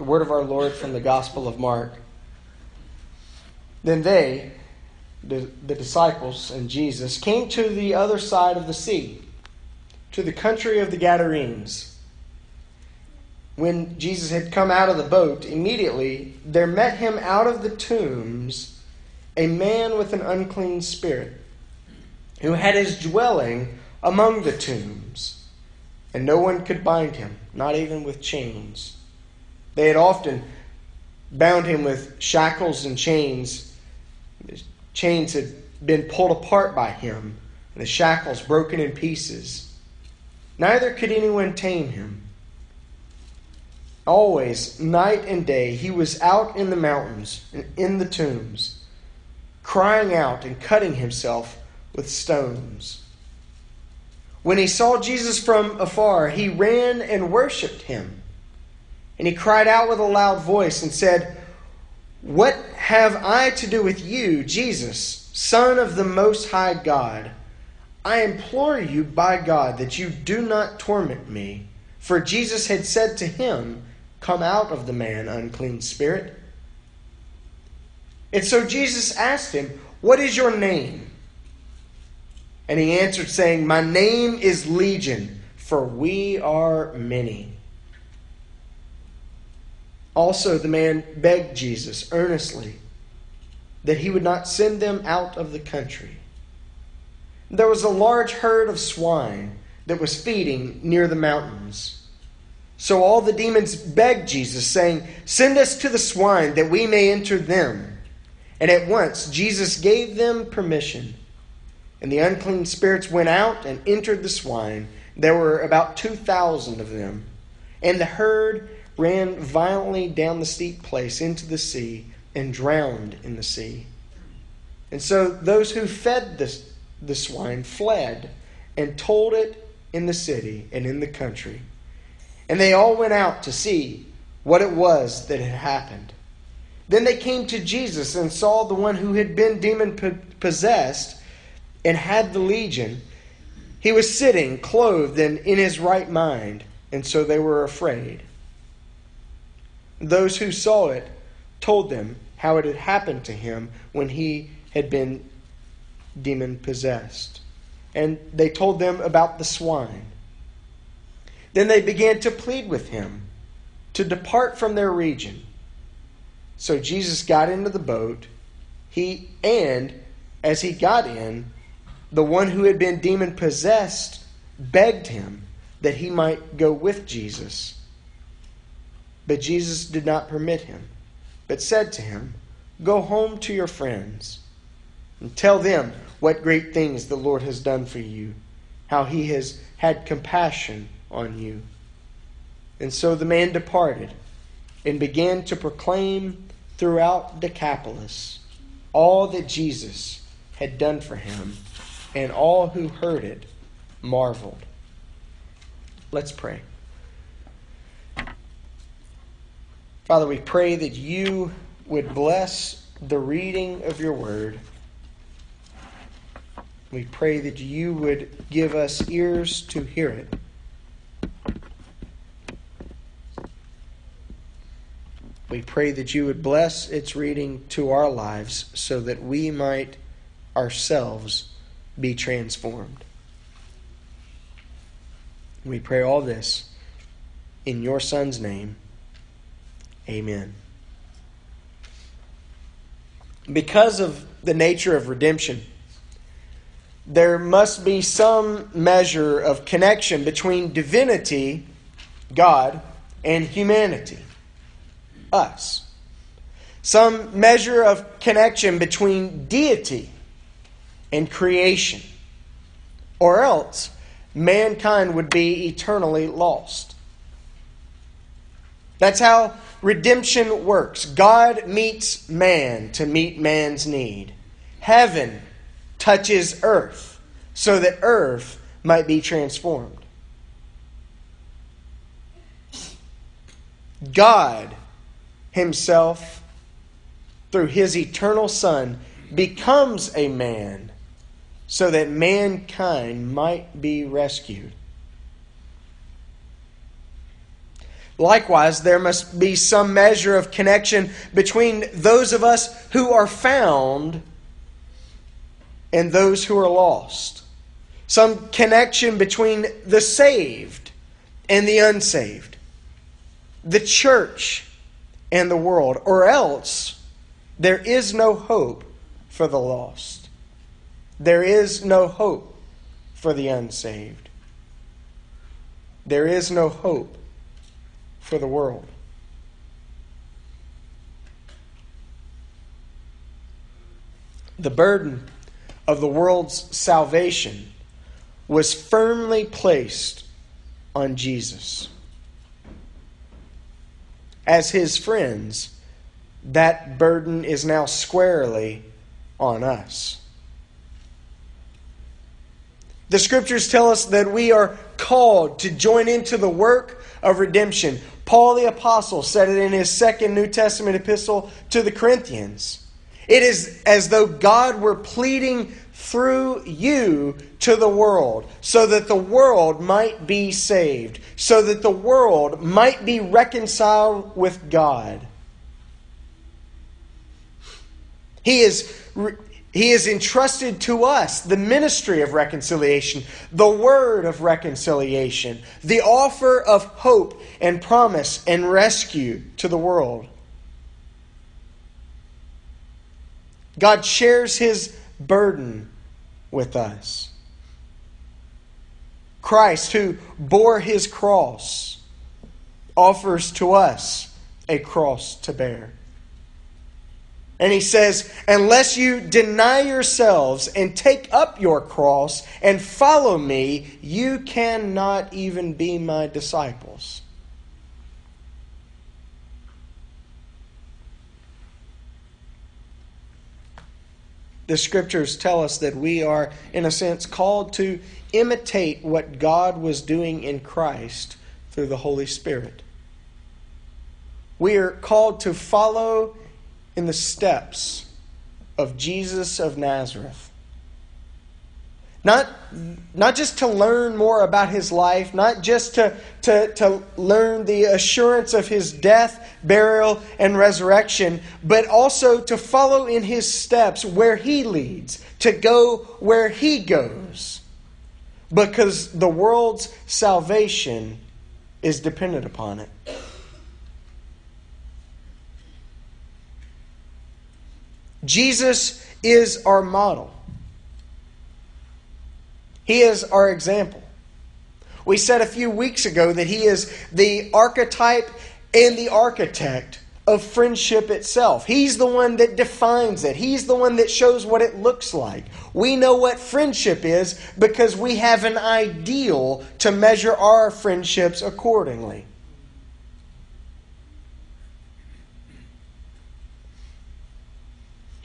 The word of our Lord from the Gospel of Mark. Then they, the, the disciples and Jesus, came to the other side of the sea, to the country of the Gadarenes. When Jesus had come out of the boat, immediately there met him out of the tombs a man with an unclean spirit, who had his dwelling among the tombs, and no one could bind him, not even with chains. They had often bound him with shackles and chains. The chains had been pulled apart by him, and the shackles broken in pieces. Neither could anyone tame him. Always, night and day, he was out in the mountains and in the tombs, crying out and cutting himself with stones. When he saw Jesus from afar, he ran and worshipped him. And he cried out with a loud voice and said, What have I to do with you, Jesus, Son of the Most High God? I implore you by God that you do not torment me. For Jesus had said to him, Come out of the man, unclean spirit. And so Jesus asked him, What is your name? And he answered, saying, My name is Legion, for we are many. Also, the man begged Jesus earnestly that he would not send them out of the country. There was a large herd of swine that was feeding near the mountains. So all the demons begged Jesus, saying, Send us to the swine that we may enter them. And at once Jesus gave them permission. And the unclean spirits went out and entered the swine. There were about 2,000 of them. And the herd ran violently down the steep place into the sea and drowned in the sea. And so those who fed the, the swine fled and told it in the city and in the country. And they all went out to see what it was that had happened. Then they came to Jesus and saw the one who had been demon possessed and had the legion. He was sitting, clothed and in his right mind, and so they were afraid. Those who saw it told them how it had happened to him when he had been demon possessed. And they told them about the swine. Then they began to plead with him to depart from their region. So Jesus got into the boat, he and as he got in, the one who had been demon possessed begged him that he might go with Jesus. But Jesus did not permit him, but said to him, Go home to your friends and tell them what great things the Lord has done for you, how he has had compassion on you. And so the man departed and began to proclaim throughout Decapolis all that Jesus had done for him, and all who heard it marveled. Let's pray. Father, we pray that you would bless the reading of your word. We pray that you would give us ears to hear it. We pray that you would bless its reading to our lives so that we might ourselves be transformed. We pray all this in your Son's name. Amen. Because of the nature of redemption, there must be some measure of connection between divinity, God, and humanity, us. Some measure of connection between deity and creation. Or else, mankind would be eternally lost. That's how redemption works. God meets man to meet man's need. Heaven touches earth so that earth might be transformed. God Himself, through His eternal Son, becomes a man so that mankind might be rescued. Likewise, there must be some measure of connection between those of us who are found and those who are lost. Some connection between the saved and the unsaved, the church and the world, or else there is no hope for the lost. There is no hope for the unsaved. There is no hope for the world. The burden of the world's salvation was firmly placed on Jesus. As his friends, that burden is now squarely on us. The scriptures tell us that we are called to join into the work of redemption. Paul the Apostle said it in his second New Testament epistle to the Corinthians. It is as though God were pleading through you to the world, so that the world might be saved, so that the world might be reconciled with God. He is, he is entrusted to us the ministry of reconciliation, the word of reconciliation, the offer of hope and promise and rescue to the world. God shares his burden with us. Christ, who bore his cross, offers to us a cross to bear. And he says, Unless you deny yourselves and take up your cross and follow me, you cannot even be my disciples. the scriptures tell us that we are, in a sense, called to imitate what God was doing in Christ through the Holy Spirit. We are called to follow in the steps of Jesus of Nazareth. Not, not just to learn more about his life, not just to, to, to learn the assurance of his death, burial, and resurrection, but also to follow in his steps where he leads, to go where he goes. Because the world's salvation is dependent upon it. Jesus is our model. He is our example. We said a few weeks ago that He is the archetype and the architect of friendship itself. He's the one that defines it, He's the one that shows what it looks like. We know what friendship is because we have an ideal to measure our friendships accordingly.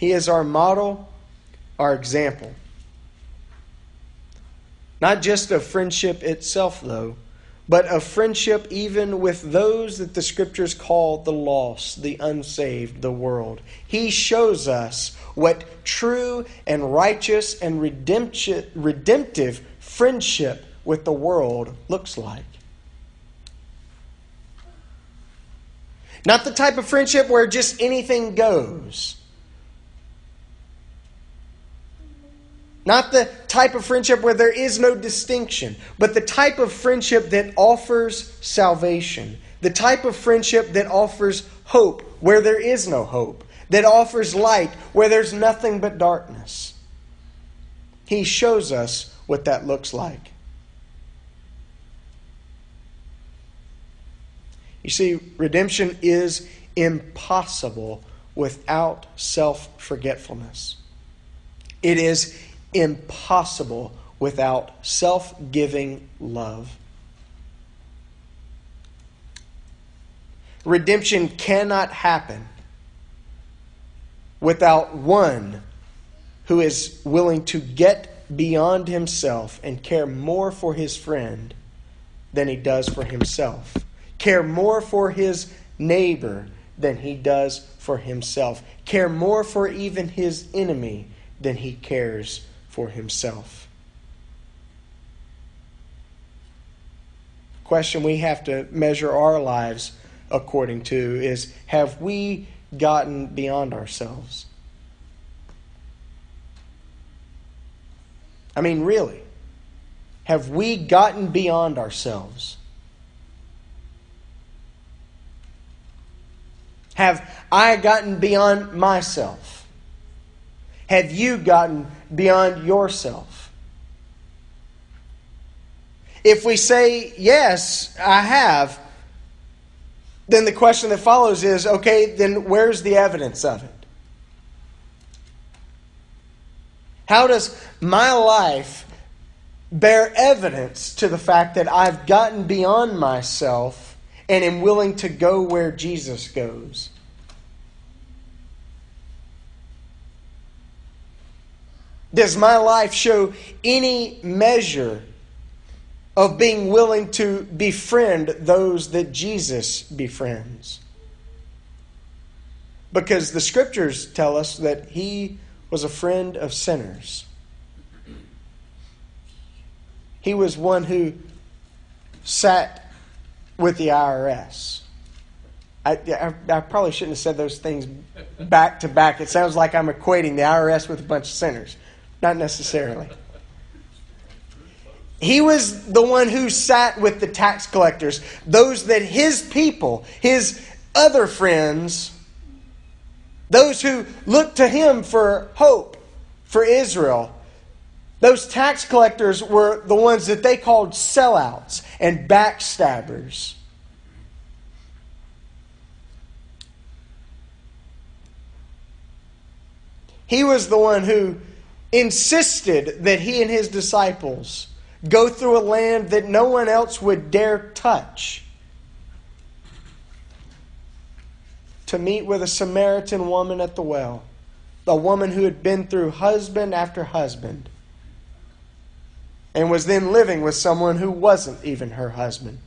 He is our model, our example. Not just of friendship itself, though, but of friendship even with those that the scriptures call the lost, the unsaved, the world. He shows us what true and righteous and redemptive friendship with the world looks like. Not the type of friendship where just anything goes Not the type of friendship where there is no distinction, but the type of friendship that offers salvation. The type of friendship that offers hope where there is no hope, that offers light where there's nothing but darkness. He shows us what that looks like. You see, redemption is impossible without self forgetfulness. It is impossible without self giving love. Redemption cannot happen without one who is willing to get beyond himself and care more for his friend than he does for himself, care more for his neighbor than he does for himself, care more for even his enemy than he cares for himself. question we have to measure our lives according to is have we gotten beyond ourselves? I mean, really, have we gotten beyond ourselves? Have I gotten beyond myself? Have you gotten beyond yourself? If we say, yes, I have, then the question that follows is okay, then where's the evidence of it? How does my life bear evidence to the fact that I've gotten beyond myself and am willing to go where Jesus goes? Does my life show any measure of being willing to befriend those that Jesus befriends? Because the scriptures tell us that he was a friend of sinners. He was one who sat with the IRS. I, I, I, probably shouldn't have said those things back to back. It sounds like I'm equating the IRS with a bunch of sinners. Not necessarily. He was the one who sat with the tax collectors, those that his people, his other friends, those who looked to him for hope for Israel. Those tax collectors were the ones that they called sellouts and backstabbers. He was the one who insisted that he and his disciples go through a land that no one else would dare touch. to meet with a Samaritan woman at the well, the woman who had been through husband after husband and was then living with someone who wasn't even her husband.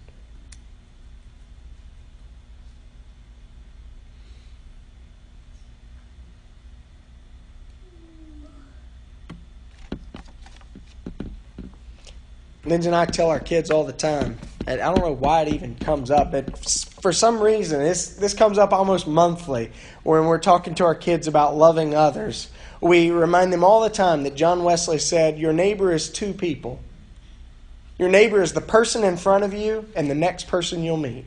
Lindsay and I tell our kids all the time and I don't know why it even comes up, but for some reason, this, this comes up almost monthly when we're talking to our kids about loving others. We remind them all the time that John Wesley said, Your neighbor is two people. Your neighbor is the person in front of you and the next person you'll meet.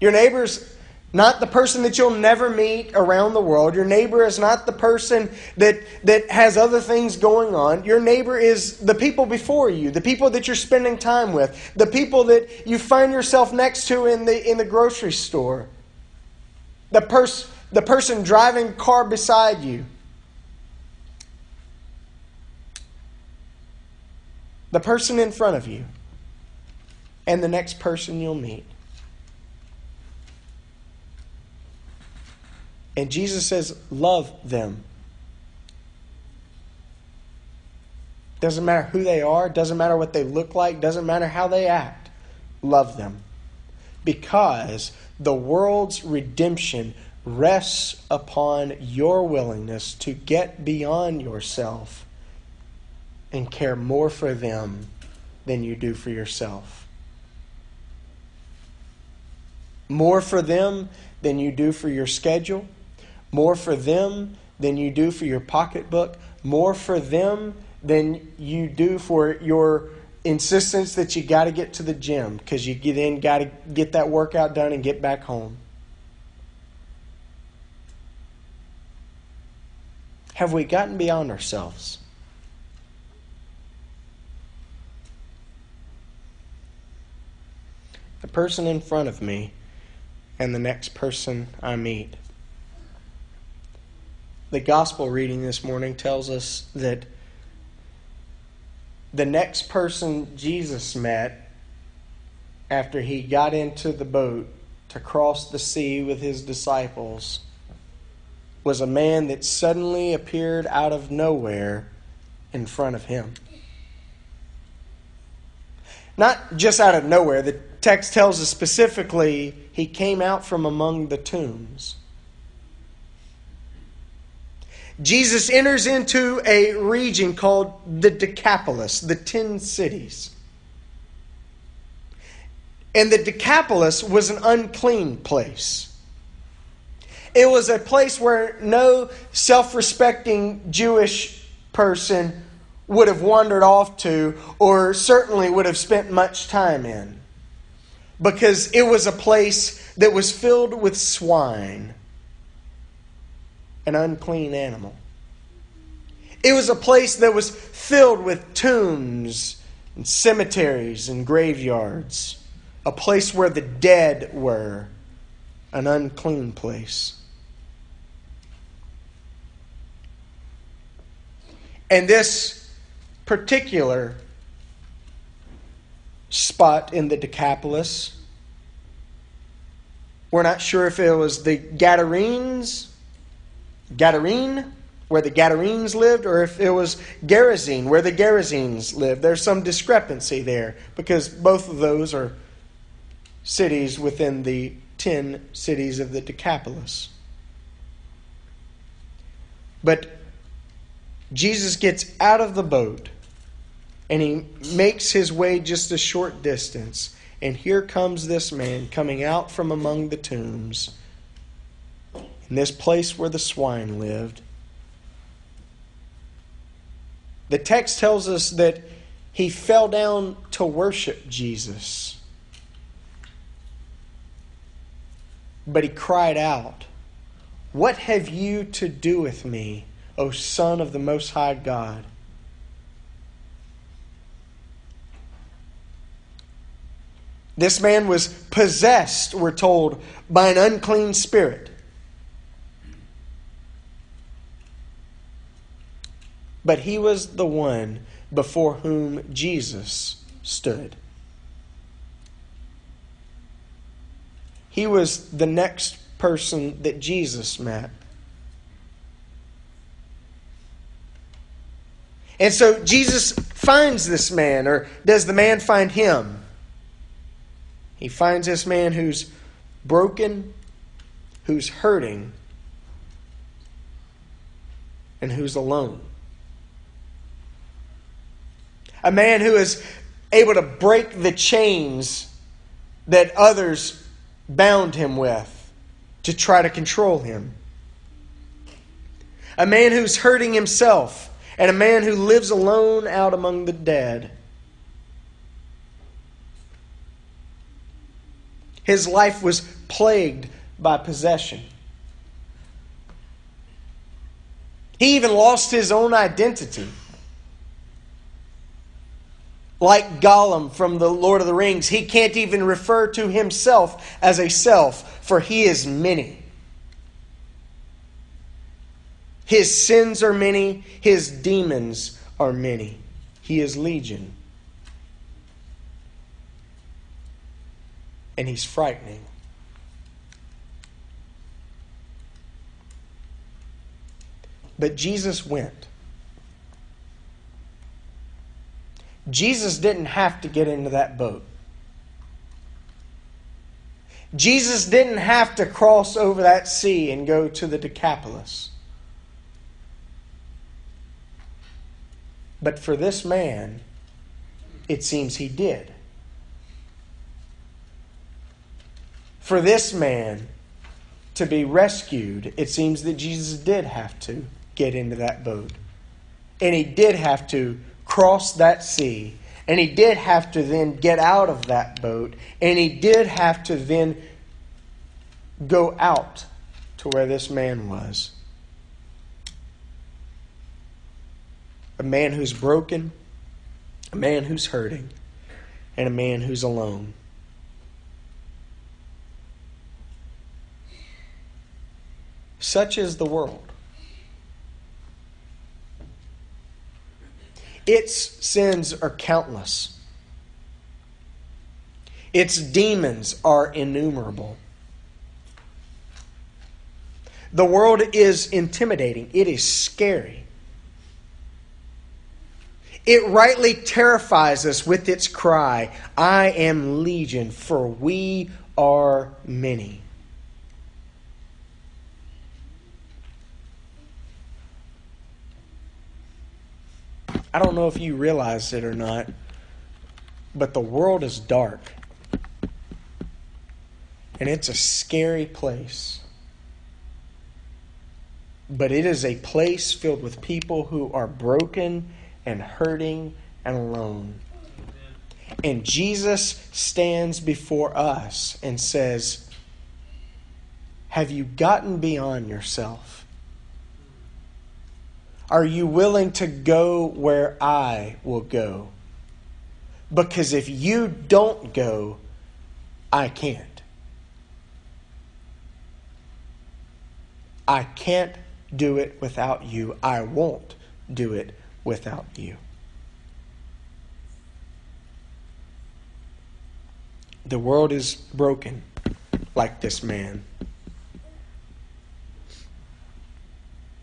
Your neighbor's not the person that you'll never meet around the world. Your neighbor is not the person that, that has other things going on. Your neighbor is the people before you, the people that you're spending time with, the people that you find yourself next to in the, in the grocery store, the, pers- the person driving car beside you. The person in front of you, and the next person you'll meet. And Jesus says, Love them. Doesn't matter who they are, doesn't matter what they look like, doesn't matter how they act. Love them. Because the world's redemption rests upon your willingness to get beyond yourself and care more for them than you do for yourself. More for them than you do for your schedule more for them than you do for your pocketbook, more for them than you do for your insistence that you got to get to the gym because you then got to get that workout done and get back home. Have we gotten beyond ourselves? The person in front of me and the next person I meet. The gospel reading this morning tells us that the next person Jesus met after he got into the boat to cross the sea with his disciples was a man that suddenly appeared out of nowhere in front of him. Not just out of nowhere, the text tells us specifically he came out from among the tombs. Jesus enters into a region called the Decapolis, the ten cities. And the Decapolis was an unclean place. It was a place where no self respecting Jewish person would have wandered off to, or certainly would have spent much time in. Because it was a place that was filled with swine, an unclean animal. It was a place that was filled with tombs and cemeteries and graveyards, a place where the dead were, an unclean place. And this particular spot in the Decapolis, we're not sure if it was the Gadarenes, Gadarene, where the Gadarenes lived, or if it was Gerasene, where the Gerasenes lived. There's some discrepancy there because both of those are cities within the ten cities of the Decapolis. But Jesus gets out of the boat and he makes his way just a short distance. And here comes this man coming out from among the tombs in this place where the swine lived. The text tells us that he fell down to worship Jesus. But he cried out, What have you to do with me? O Son of the Most High God. This man was possessed, we're told, by an unclean spirit. But he was the one before whom Jesus stood. He was the next person that Jesus met. And so Jesus finds this man, or does the man find him? He finds this man who's broken, who's hurting, and who's alone. A man who is able to break the chains that others bound him with to try to control him. A man who's hurting himself and a man who lives alone out among the dead. His life was plagued by possession. He even lost his own identity. Like Gollum from the Lord of the Rings, he can't even refer to himself as a self, for he is many. His sins are many, his demons are many. He is legion. And he's frightening. But Jesus went. Jesus didn't have to get into that boat. Jesus didn't have to cross over that sea and go to the Decapolis. But for this man, it seems he did. For this man to be rescued, it seems that Jesus did have to get into that boat. And he did have to cross that sea. And he did have to then get out of that boat. And he did have to then go out to where this man was. a man who's broken, a man who's hurting, and a man who's alone. Such is the world. Its sins are countless. Its demons are innumerable. The world is intimidating. It is scary. It rightly terrifies us with its cry, I am legion, for we are many. I don't know if you realize it or not, but the world is dark. And it's a scary place. But it is a place filled with people who are broken and hurting and alone. And Jesus stands before us and says, Have you gotten beyond yourself? Are you willing to go where I will go? Because if you don't go, I can't. I can't do it without you. I won't do it without you. The world is broken like this man.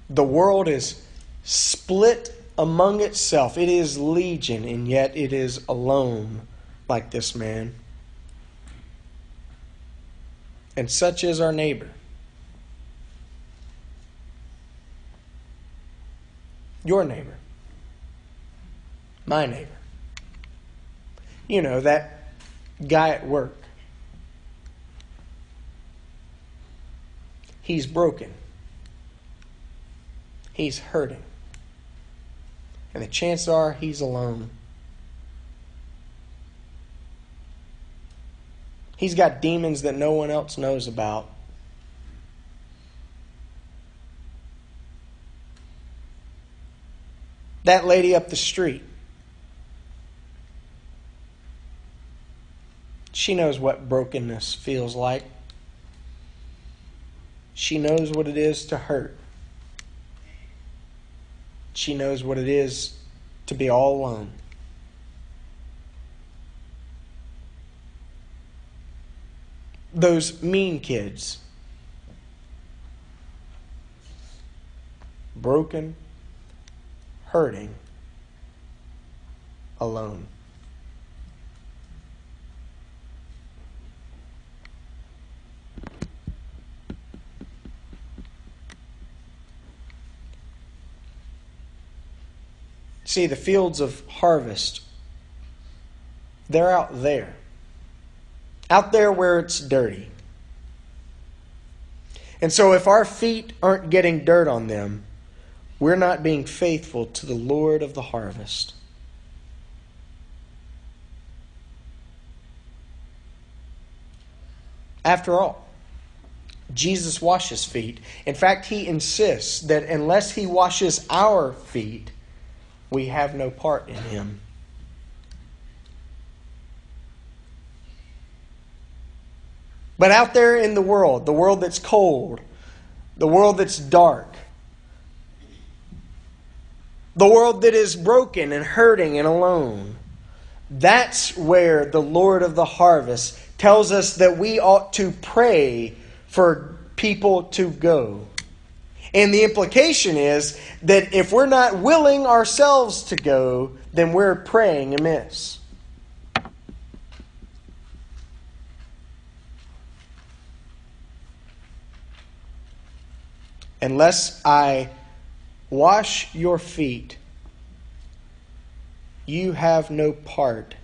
The world is split among itself. It is legion, and yet it is alone like this man. And such is our neighbor. Your neighbor. My neighbor. You know, that guy at work. He's broken. He's hurting. And the chances are he's alone. He's got demons that no one else knows about. That lady up the street. She knows what brokenness feels like. She knows what it is to hurt. She knows what it is to be all alone. Those mean kids. Broken, hurting, alone. See, the fields of harvest, they're out there. Out there where it's dirty. And so, if our feet aren't getting dirt on them, we're not being faithful to the Lord of the harvest. After all, Jesus washes feet. In fact, he insists that unless he washes our feet, we have no part in him. But out there in the world, the world that's cold, the world that's dark, the world that is broken and hurting and alone, that's where the Lord of the harvest tells us that we ought to pray for people to go. And the implication is that if we're not willing ourselves to go, then we're praying amiss. Unless I wash your feet, you have no part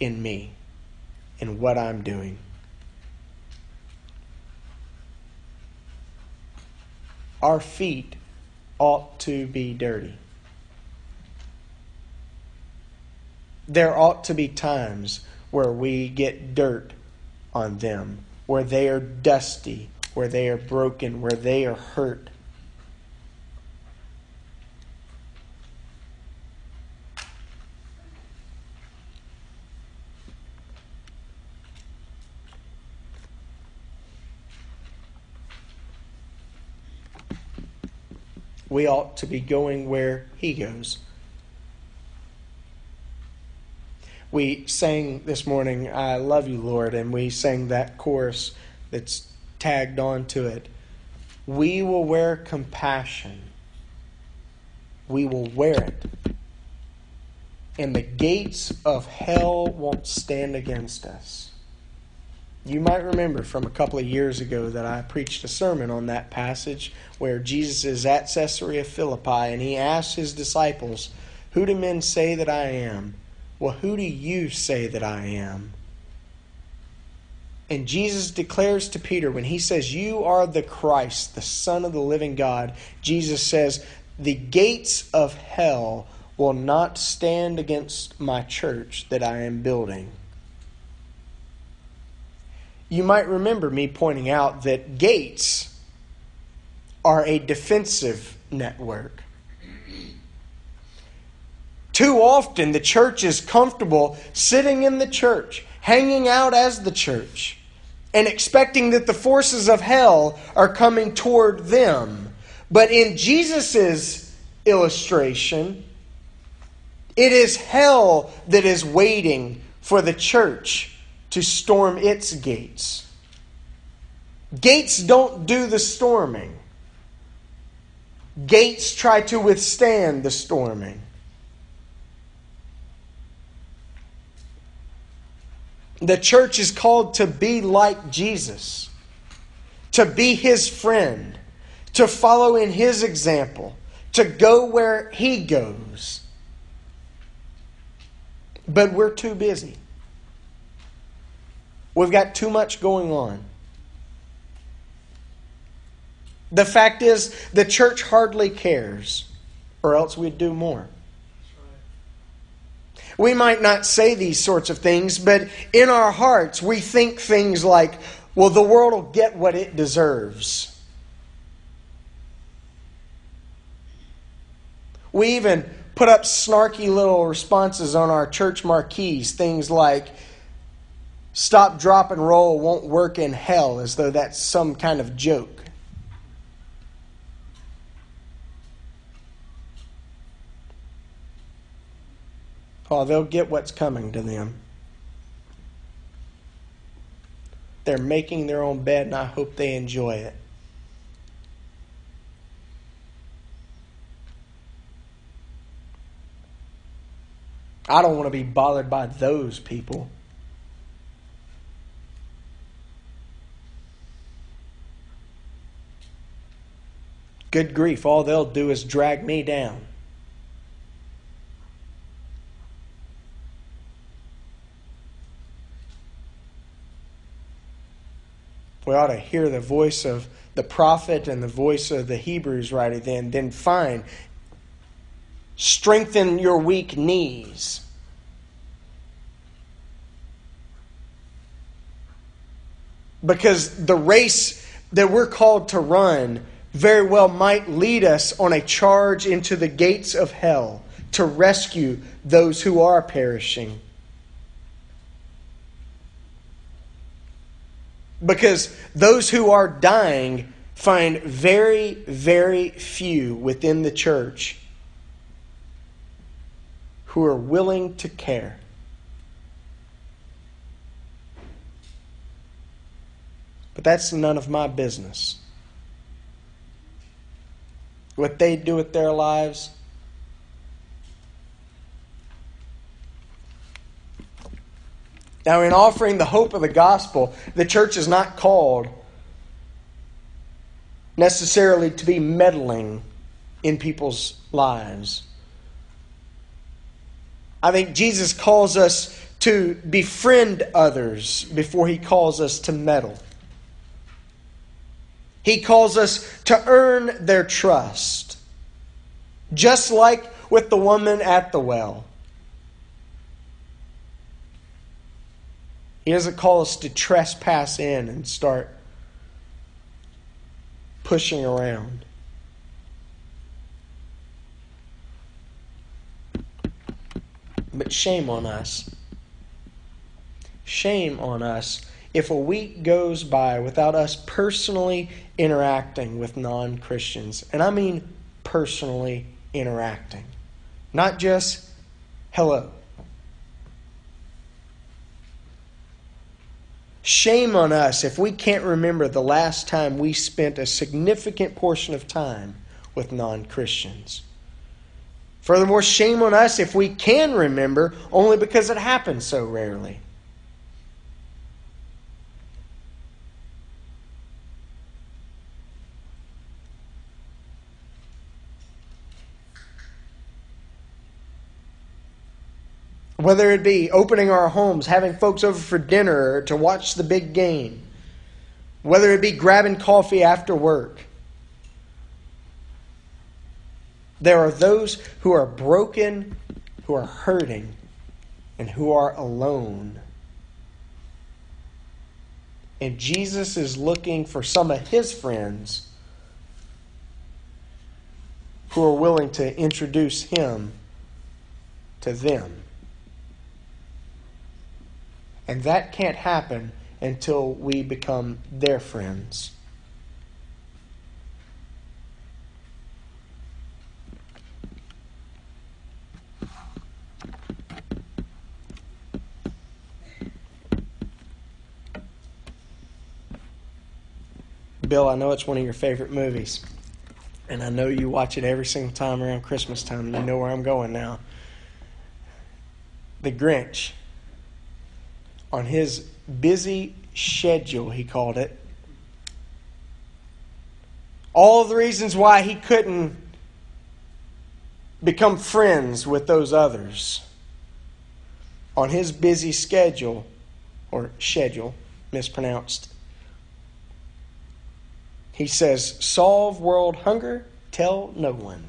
in me, in what I'm doing. Our feet ought to be dirty. There ought to be times where we get dirt on them, where they are dusty, where they are broken, where they are hurt. We ought to be going where He goes. We sang this morning, I love you, Lord, and we sang that chorus that's tagged onto it. We will wear compassion. We will wear it. And the gates of hell won't stand against us. You might remember from a couple of years ago that I preached a sermon on that passage where Jesus is at Caesarea Philippi and he asks his disciples Who do men say that I am? Well, who do you say that I am? And Jesus declares to Peter when he says, You are the Christ, the Son of the living God, Jesus says, The gates of hell will not stand against my church that I am building. You might remember me pointing out that gates are a defensive network. Too often, the church is comfortable sitting in the church, hanging out as the church and expecting that the forces of hell are coming toward them. But in Jesus' illustration, it is hell that is waiting for the church to storm its gates. Gates don't do the storming. Gates try to withstand the storming. The church is called to be like Jesus, to be his friend, to follow in his example, to go where he goes. But we're too busy. We've got too much going on. The fact is, the church hardly cares, or else we'd do more. We might not say these sorts of things, but in our hearts we think things like, well, the world will get what it deserves. We even put up snarky little responses on our church marquees, things like, stop, drop, and roll won't work in hell, as though that's some kind of joke. Oh, they'll get what's coming to them. They're making their own bed, and I hope they enjoy it. I don't want to be bothered by those people. Good grief, all they'll do is drag me down. We ought to hear the voice of the prophet and the voice of the Hebrews right then. Then fine. Strengthen your weak knees. Because the race that we're called to run very well might lead us on a charge into the gates of hell to rescue those who are perishing. Because those who are dying find very, very few within the church who are willing to care. But that's none of my business. What they do with their lives, Now, in offering the hope of the gospel, the church is not called necessarily to be meddling in people's lives. I think Jesus calls us to befriend others before he calls us to meddle. He calls us to earn their trust, just like with the woman at the well. He doesn't call us to trespass in and start pushing around. But shame on us. Shame on us if a week goes by without us personally interacting with non Christians. And I mean personally interacting, not just hello. Shame on us if we can't remember the last time we spent a significant portion of time with non Christians. Furthermore, shame on us if we can remember only because it happens so rarely. Whether it be opening our homes, having folks over for dinner, to watch the big game. Whether it be grabbing coffee after work. There are those who are broken, who are hurting, and who are alone. And Jesus is looking for some of his friends who are willing to introduce him to them. And that can't happen until we become their friends. Bill, I know it's one of your favorite movies. And I know you watch it every single time around Christmas time. You know where I'm going now. The Grinch, on his busy schedule, he called it, all the reasons why he couldn't become friends with those others. On his busy schedule, or schedule, mispronounced, he says, Solve world hunger, tell no one.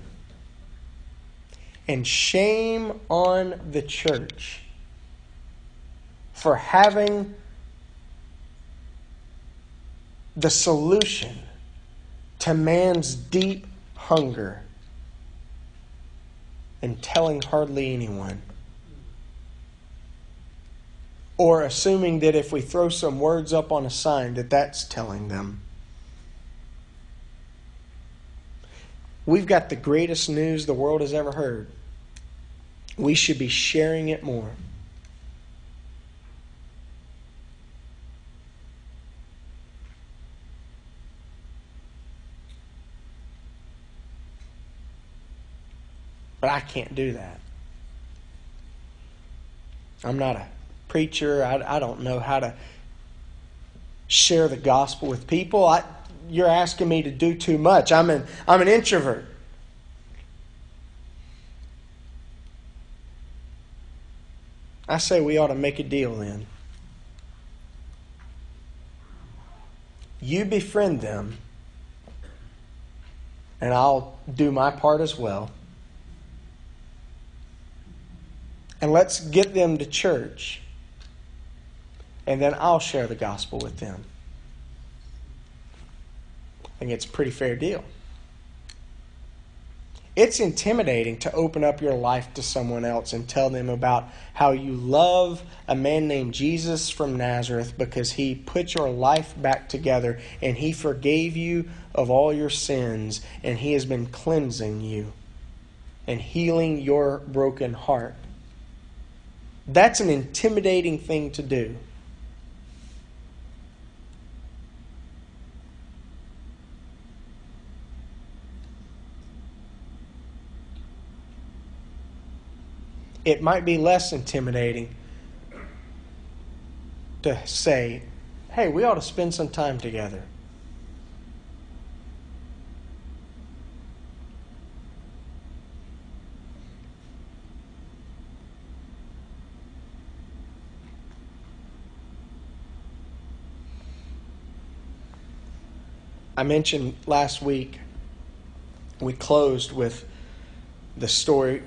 And shame on the church for having the solution to man's deep hunger and telling hardly anyone. Or assuming that if we throw some words up on a sign that that's telling them. We've got the greatest news the world has ever heard. We should be sharing it more. But I can't do that. I'm not a preacher. I, I don't know how to share the gospel with people. I, you're asking me to do too much. I'm an, I'm an introvert. I say we ought to make a deal then. You befriend them, and I'll do my part as well. And let's get them to church, and then I'll share the gospel with them I think it's a pretty fair deal. It's intimidating to open up your life to someone else and tell them about how you love a man named Jesus from Nazareth because he put your life back together and he forgave you of all your sins and he has been cleansing you and healing your broken heart. That's an intimidating thing to do. it might be less intimidating to say, hey, we ought to spend some time together. I mentioned last week we closed with the story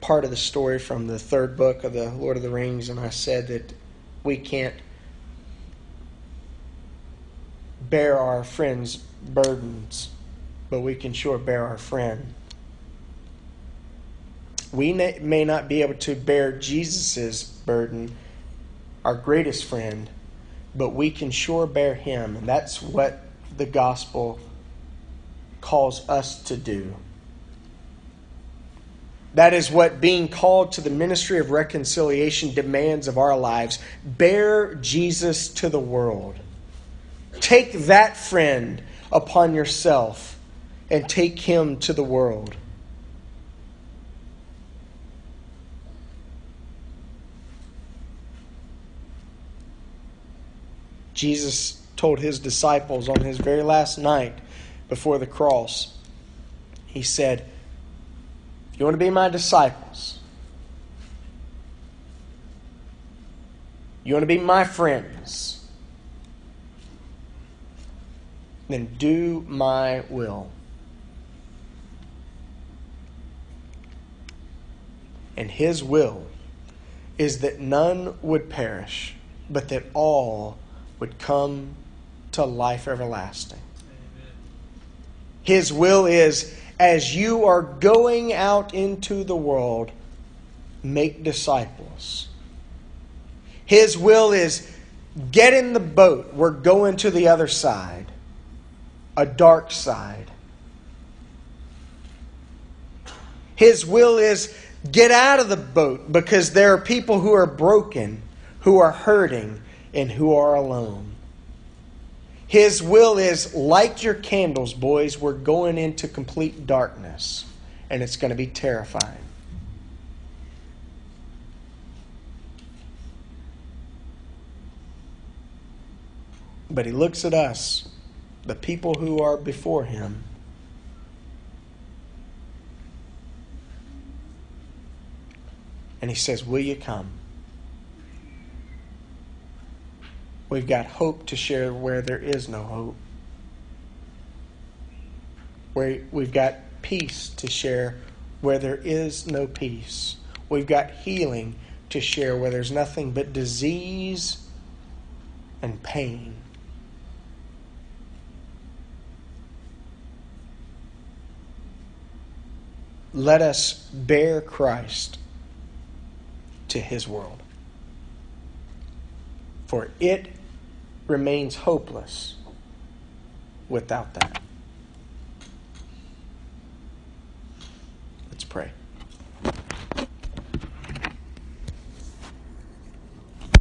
part of the story from the third book of the Lord of the Rings, and I said that we can't bear our friends' burdens, but we can sure bear our friend. We may not be able to bear Jesus' burden, our greatest friend, but we can sure bear him. And that's what the gospel calls us to do. That is what being called to the ministry of reconciliation demands of our lives. Bear Jesus to the world. Take that friend upon yourself and take him to the world. Jesus told his disciples on his very last night before the cross. He said, If you want to be my disciples, you want to be my friends, then do my will. And his will is that none would perish, but that all would come to life everlasting. His will is as you are going out into the world, make disciples. His will is get in the boat. We're going to the other side, a dark side. His will is get out of the boat because there are people who are broken, who are hurting, and who are alone. His will is light your candles, boys. We're going into complete darkness, and it's going to be terrifying. But he looks at us, the people who are before him. And he says, Will you come? We've got hope to share where there is no hope. Where we've got peace to share where there is no peace. We've got healing to share where there's nothing but disease and pain. Let us bear Christ to his world. For it remains hopeless without that. Let's pray.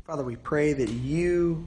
Father, we pray that you